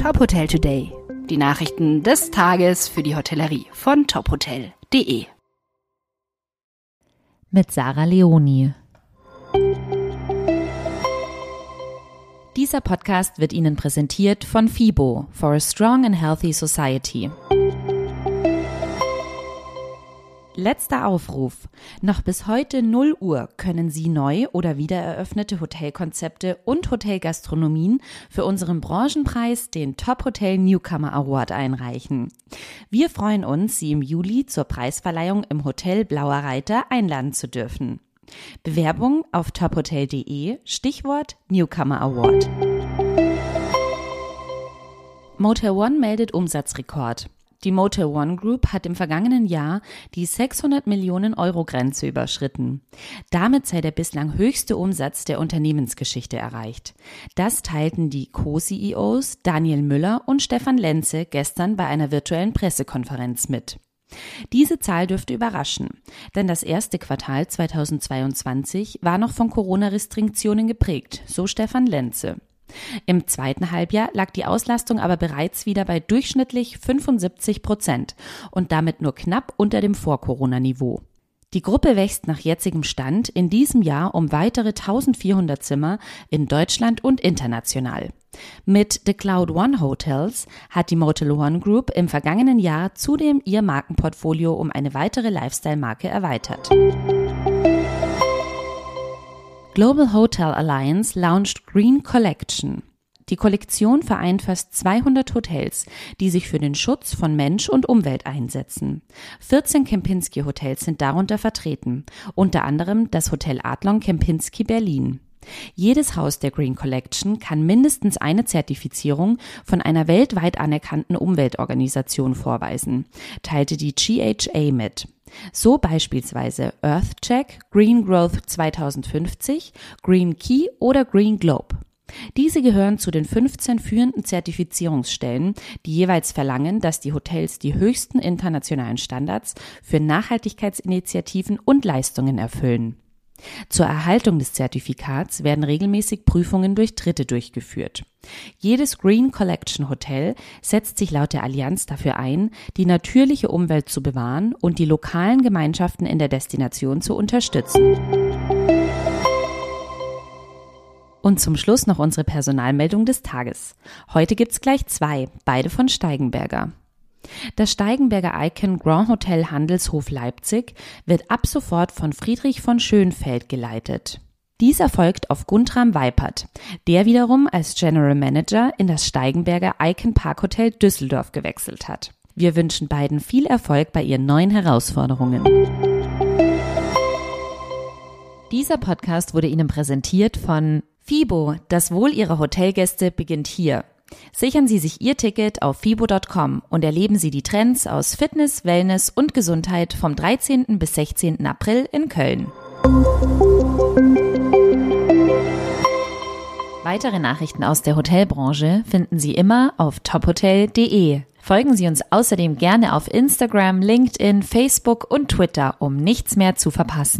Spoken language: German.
Top Hotel Today. Die Nachrichten des Tages für die Hotellerie von tophotel.de. Mit Sarah Leoni. Dieser Podcast wird Ihnen präsentiert von FIBO for a Strong and Healthy Society. Letzter Aufruf. Noch bis heute 0 Uhr können Sie neu oder wiedereröffnete Hotelkonzepte und Hotelgastronomien für unseren Branchenpreis, den Top Hotel Newcomer Award, einreichen. Wir freuen uns, Sie im Juli zur Preisverleihung im Hotel Blauer Reiter einladen zu dürfen. Bewerbung auf tophotel.de, Stichwort Newcomer Award. Motel One meldet Umsatzrekord. Die Motel One Group hat im vergangenen Jahr die 600 Millionen Euro Grenze überschritten. Damit sei der bislang höchste Umsatz der Unternehmensgeschichte erreicht. Das teilten die Co-CEOs Daniel Müller und Stefan Lenze gestern bei einer virtuellen Pressekonferenz mit. Diese Zahl dürfte überraschen, denn das erste Quartal 2022 war noch von Corona-Restriktionen geprägt, so Stefan Lenze. Im zweiten Halbjahr lag die Auslastung aber bereits wieder bei durchschnittlich 75 Prozent und damit nur knapp unter dem Vor-Corona-Niveau. Die Gruppe wächst nach jetzigem Stand in diesem Jahr um weitere 1400 Zimmer in Deutschland und international. Mit The Cloud One Hotels hat die Motel One Group im vergangenen Jahr zudem ihr Markenportfolio um eine weitere Lifestyle-Marke erweitert. Global Hotel Alliance launched Green Collection. Die Kollektion vereint fast 200 Hotels, die sich für den Schutz von Mensch und Umwelt einsetzen. 14 Kempinski Hotels sind darunter vertreten, unter anderem das Hotel Adlon Kempinski Berlin. Jedes Haus der Green Collection kann mindestens eine Zertifizierung von einer weltweit anerkannten Umweltorganisation vorweisen, teilte die GHA mit. So beispielsweise EarthCheck, Green Growth 2050, Green Key oder Green Globe. Diese gehören zu den 15 führenden Zertifizierungsstellen, die jeweils verlangen, dass die Hotels die höchsten internationalen Standards für Nachhaltigkeitsinitiativen und Leistungen erfüllen. Zur Erhaltung des Zertifikats werden regelmäßig Prüfungen durch Dritte durchgeführt. Jedes Green Collection Hotel setzt sich laut der Allianz dafür ein, die natürliche Umwelt zu bewahren und die lokalen Gemeinschaften in der Destination zu unterstützen. Und zum Schluss noch unsere Personalmeldung des Tages. Heute gibt's gleich zwei, beide von Steigenberger. Das Steigenberger Icon Grand Hotel Handelshof Leipzig wird ab sofort von Friedrich von Schönfeld geleitet. Dies erfolgt auf Guntram Weipert, der wiederum als General Manager in das Steigenberger Icon Park Hotel Düsseldorf gewechselt hat. Wir wünschen beiden viel Erfolg bei ihren neuen Herausforderungen. Dieser Podcast wurde Ihnen präsentiert von FIBO. Das Wohl Ihrer Hotelgäste beginnt hier. Sichern Sie sich Ihr Ticket auf fibo.com und erleben Sie die Trends aus Fitness, Wellness und Gesundheit vom 13. bis 16. April in Köln. Weitere Nachrichten aus der Hotelbranche finden Sie immer auf tophotel.de. Folgen Sie uns außerdem gerne auf Instagram, LinkedIn, Facebook und Twitter, um nichts mehr zu verpassen.